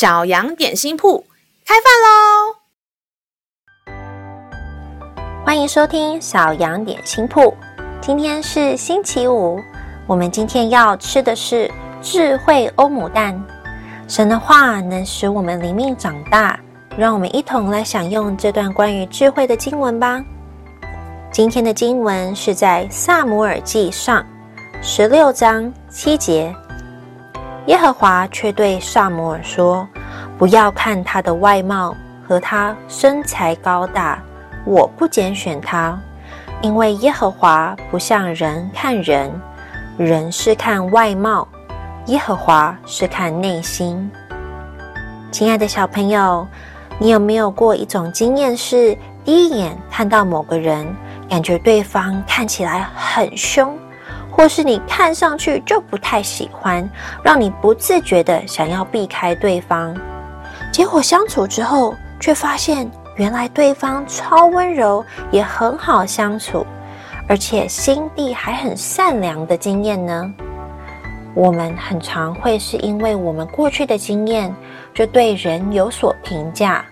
小羊点心铺开饭喽！欢迎收听小羊点心铺。今天是星期五，我们今天要吃的是智慧欧姆蛋。神的话能使我们灵命长大，让我们一同来享用这段关于智慧的经文吧。今天的经文是在撒母耳记上十六章七节。耶和华却对撒母耳说：“不要看他的外貌和他身材高大，我不拣选他，因为耶和华不像人看人，人是看外貌，耶和华是看内心。”亲爱的小朋友，你有没有过一种经验是，第一眼看到某个人，感觉对方看起来很凶，或是你看上去就不太喜欢，让你不自觉的想要避开对方。结果相处之后，却发现原来对方超温柔，也很好相处，而且心地还很善良的经验呢？我们很常会是因为我们过去的经验，就对人有所评价。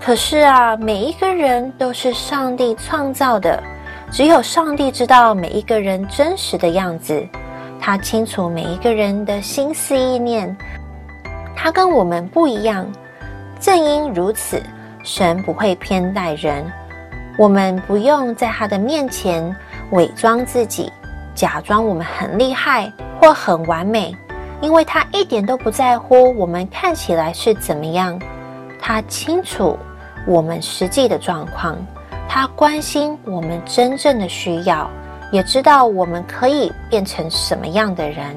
可是啊，每一个人都是上帝创造的。只有上帝知道每一个人真实的样子，他清楚每一个人的心思意念，他跟我们不一样。正因如此，神不会偏待人，我们不用在他的面前伪装自己，假装我们很厉害或很完美，因为他一点都不在乎我们看起来是怎么样，他清楚我们实际的状况。他关心我们真正的需要，也知道我们可以变成什么样的人。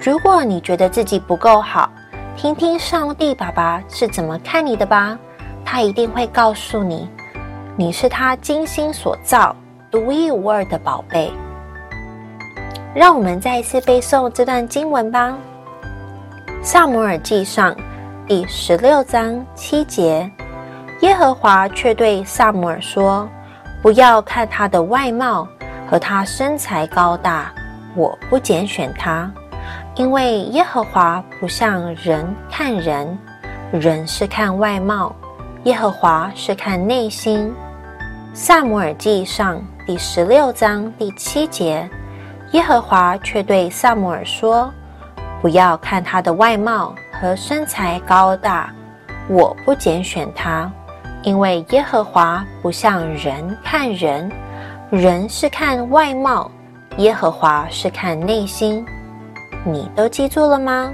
如果你觉得自己不够好，听听上帝爸爸是怎么看你的吧，他一定会告诉你，你是他精心所造、独一无二的宝贝。让我们再一次背诵这段经文吧，《撒母耳记上》第十六章七节。耶和华却对撒母耳说：“不要看他的外貌和他身材高大，我不拣选他，因为耶和华不像人看人，人是看外貌，耶和华是看内心。”撒母耳记上第十六章第七节，耶和华却对撒母耳说：“不要看他的外貌和身材高大，我不拣选他。”因为耶和华不像人看人，人是看外貌，耶和华是看内心。你都记住了吗？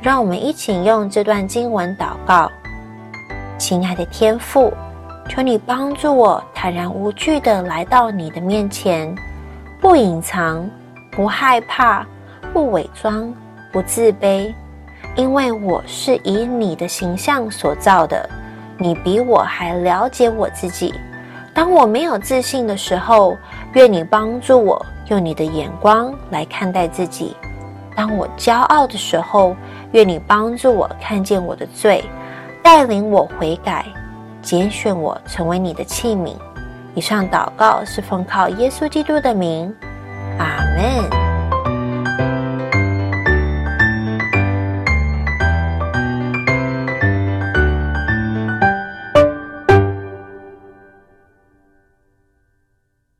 让我们一起用这段经文祷告。亲爱的天父，求你帮助我坦然无惧地来到你的面前，不隐藏，不害怕，不伪装，不自卑，因为我是以你的形象所造的。你比我还了解我自己。当我没有自信的时候，愿你帮助我用你的眼光来看待自己；当我骄傲的时候，愿你帮助我看见我的罪，带领我悔改，拣选我成为你的器皿。以上祷告是奉靠耶稣基督的名，阿门。